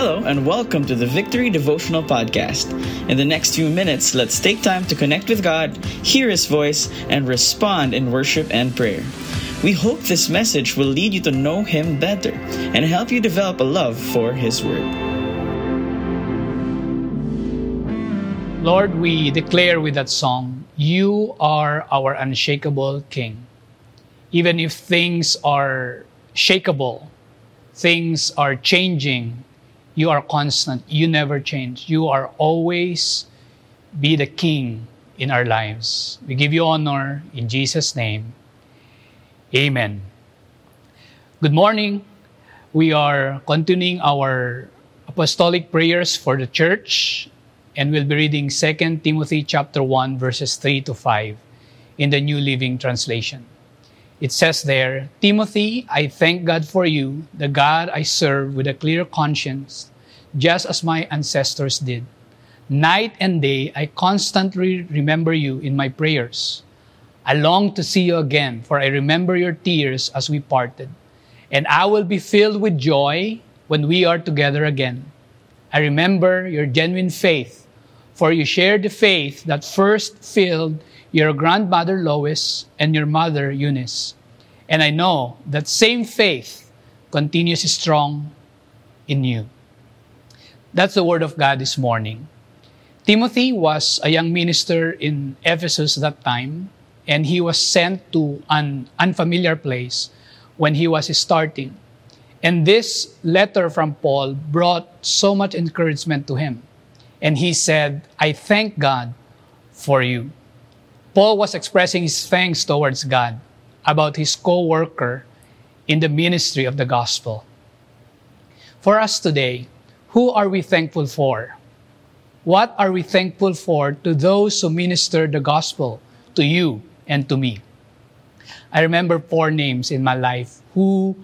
Hello, and welcome to the Victory Devotional Podcast. In the next few minutes, let's take time to connect with God, hear His voice, and respond in worship and prayer. We hope this message will lead you to know Him better and help you develop a love for His Word. Lord, we declare with that song, You are our unshakable King. Even if things are shakable, things are changing, you are constant. You never change. You are always be the king in our lives. We give you honor in Jesus' name. Amen. Good morning. We are continuing our apostolic prayers for the church and we'll be reading 2 Timothy chapter 1 verses 3 to 5 in the New Living Translation. It says there, Timothy, I thank God for you, the God I serve with a clear conscience, just as my ancestors did. Night and day, I constantly remember you in my prayers. I long to see you again, for I remember your tears as we parted. And I will be filled with joy when we are together again. I remember your genuine faith, for you shared the faith that first filled your grandmother Lois, and your mother Eunice. And I know that same faith continues strong in you. That's the word of God this morning. Timothy was a young minister in Ephesus that time, and he was sent to an unfamiliar place when he was starting. And this letter from Paul brought so much encouragement to him. And he said, I thank God for you. Paul was expressing his thanks towards God about his co worker in the ministry of the gospel. For us today, who are we thankful for? What are we thankful for to those who minister the gospel to you and to me? I remember four names in my life who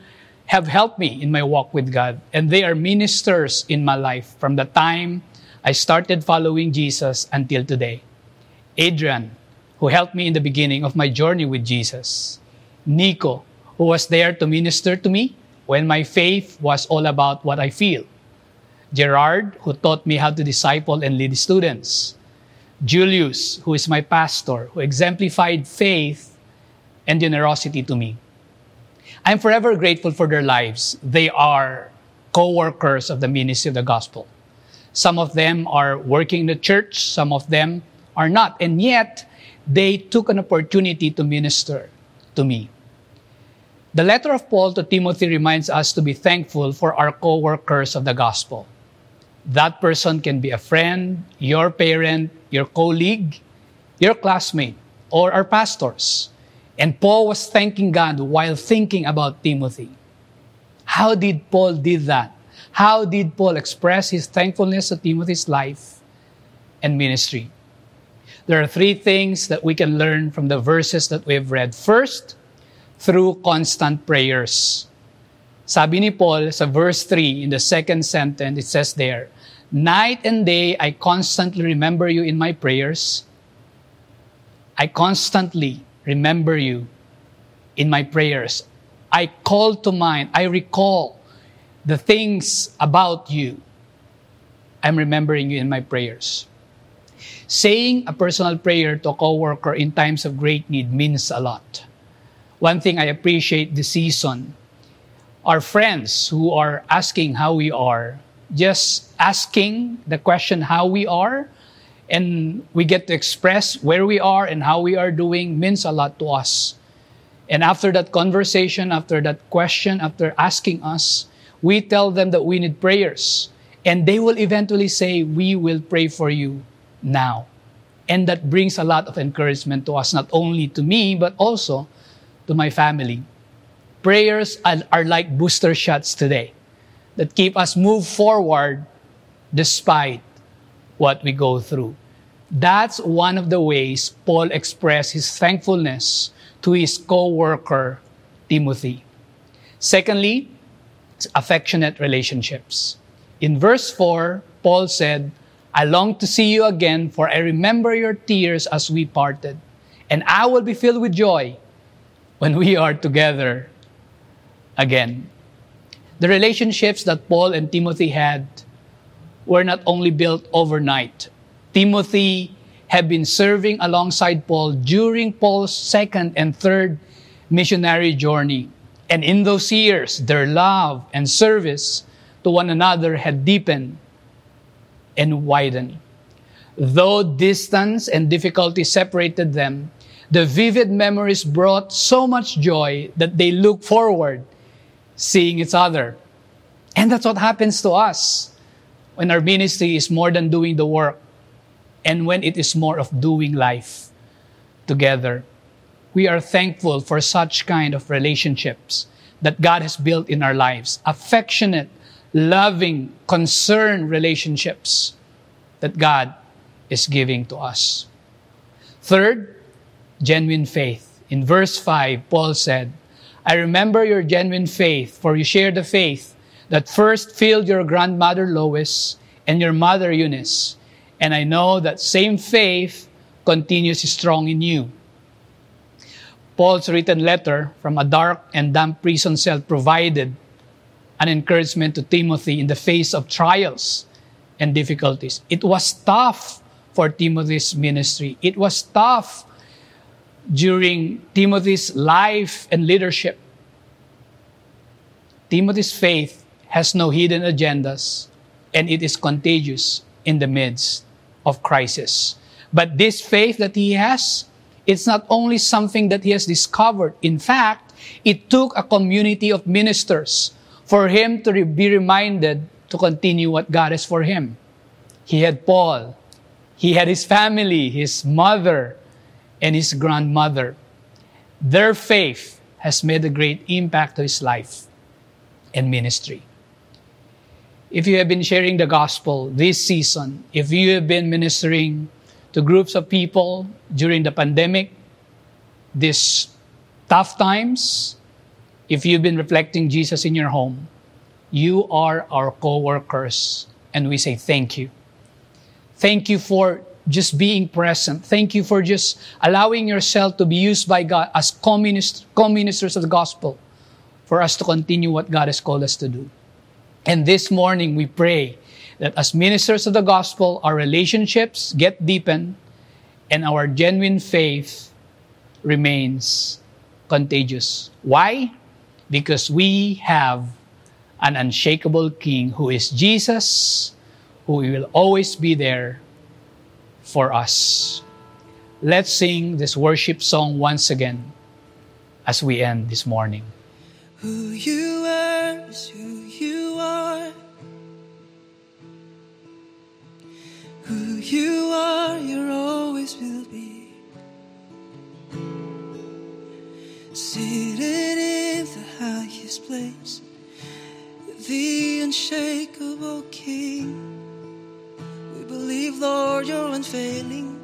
have helped me in my walk with God, and they are ministers in my life from the time I started following Jesus until today. Adrian, who helped me in the beginning of my journey with Jesus. Nico, who was there to minister to me when my faith was all about what I feel. Gerard, who taught me how to disciple and lead students. Julius, who is my pastor, who exemplified faith and generosity to me. I'm forever grateful for their lives. They are co workers of the ministry of the gospel. Some of them are working in the church, some of them are not. And yet, they took an opportunity to minister to me. The letter of Paul to Timothy reminds us to be thankful for our co workers of the gospel. That person can be a friend, your parent, your colleague, your classmate, or our pastors. And Paul was thanking God while thinking about Timothy. How did Paul did that? How did Paul express his thankfulness to Timothy's life and ministry? There are three things that we can learn from the verses that we have read. First, through constant prayers. Sabi ni Paul sa verse 3 in the second sentence, it says there, Night and day I constantly remember you in my prayers. I constantly remember you in my prayers. I call to mind, I recall the things about you. I'm remembering you in my prayers. Saying a personal prayer to a coworker in times of great need means a lot. One thing I appreciate this season our friends who are asking how we are, just asking the question how we are, and we get to express where we are and how we are doing means a lot to us. And after that conversation, after that question, after asking us, we tell them that we need prayers. And they will eventually say, We will pray for you now. And that brings a lot of encouragement to us, not only to me, but also to my family. Prayers are like booster shots today that keep us move forward despite what we go through. That's one of the ways Paul expressed his thankfulness to his co-worker Timothy. Secondly, affectionate relationships. In verse 4, Paul said, I long to see you again, for I remember your tears as we parted, and I will be filled with joy when we are together again. The relationships that Paul and Timothy had were not only built overnight. Timothy had been serving alongside Paul during Paul's second and third missionary journey. And in those years, their love and service to one another had deepened and widened. Though distance and difficulty separated them, the vivid memories brought so much joy that they looked forward seeing each other. And that's what happens to us when our ministry is more than doing the work and when it is more of doing life together. We are thankful for such kind of relationships that God has built in our lives. Affectionate, loving, concerned relationships that God is giving to us. Third, genuine faith. In verse 5, Paul said, I remember your genuine faith, for you share the faith that first filled your grandmother Lois and your mother Eunice. And I know that same faith continues strong in you. Paul's written letter from a dark and damp prison cell provided an encouragement to Timothy in the face of trials and difficulties. It was tough for Timothy's ministry. It was tough during Timothy's life and leadership. Timothy's faith has no hidden agendas and it is contagious in the midst of crisis. But this faith that he has, it's not only something that he has discovered. In fact, it took a community of ministers for him to be reminded to continue what God has for him. He had Paul, he had his family, his mother, and his grandmother. Their faith has made a great impact to his life and ministry. If you have been sharing the gospel this season, if you have been ministering to groups of people during the pandemic, these tough times, if you've been reflecting Jesus in your home, you are our co workers, and we say thank you. Thank you for just being present. Thank you for just allowing yourself to be used by God as co-ministers of the gospel for us to continue what God has called us to do. And this morning we pray that as ministers of the gospel, our relationships get deepened and our genuine faith remains contagious. Why? Because we have an unshakable King who is Jesus, who will always be there for us. Let's sing this worship song once again as we end this morning. Who you are is who you are. Who you are, you always will be. Seated in the highest place the unshakable King. Believe, Lord, you're unfailing.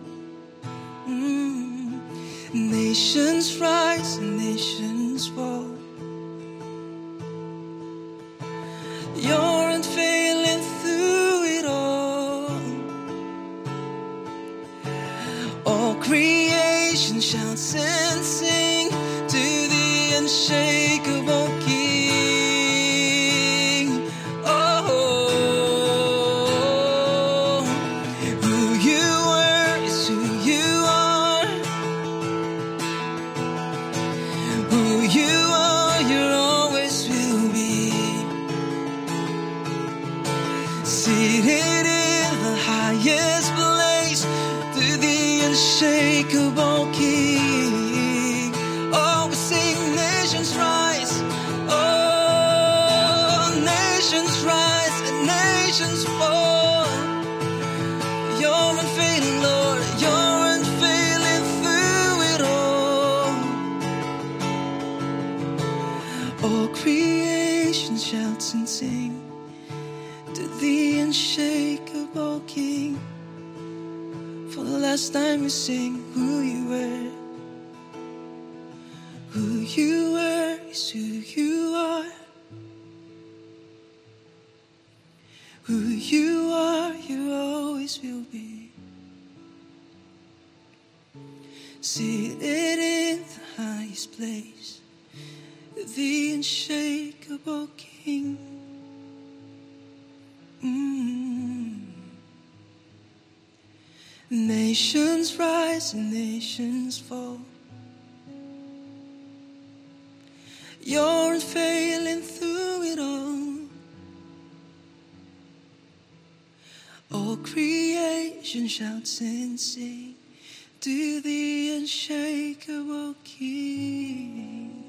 Mm. Nations rise and nations fall. You're unfailing through it all. All creation shouts and sing to the unshakable Seated in the highest place to the unshakable King. Oh, we sing nations rise. Oh, nations rise and nations fall. You're unfailing, Lord. You're unfailing through it all. All creation shouts and sing to the unshakable King. For the last time we sing who you were. Who you were is who you are. Who you are, you always will be. Seated in the highest place, the unshakable Nations rise and nations fall. You're unfailing through it all. All creation shouts and sing to the unshakable King.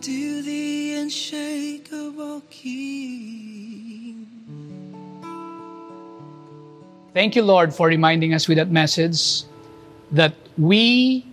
To the unshakable King. Thank you, Lord, for reminding us with that message that we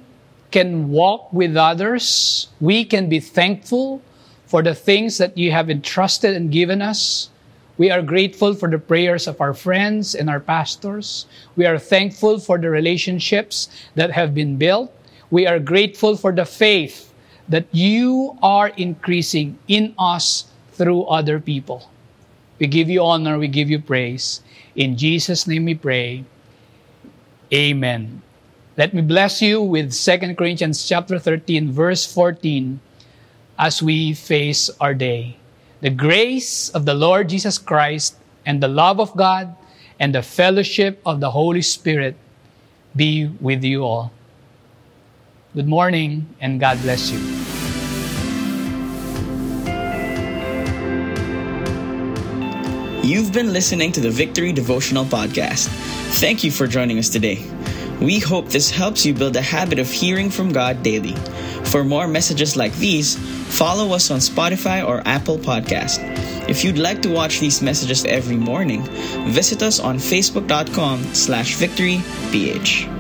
can walk with others. We can be thankful for the things that you have entrusted and given us. We are grateful for the prayers of our friends and our pastors. We are thankful for the relationships that have been built. We are grateful for the faith that you are increasing in us through other people. We give you honor, we give you praise. In Jesus' name we pray. Amen. Let me bless you with 2 Corinthians chapter 13 verse 14 as we face our day. The grace of the Lord Jesus Christ and the love of God and the fellowship of the Holy Spirit be with you all. Good morning and God bless you. You've been listening to the Victory Devotional Podcast. Thank you for joining us today. We hope this helps you build a habit of hearing from God daily. For more messages like these, follow us on Spotify or Apple Podcast. If you'd like to watch these messages every morning, visit us on facebook.com slash victoryph.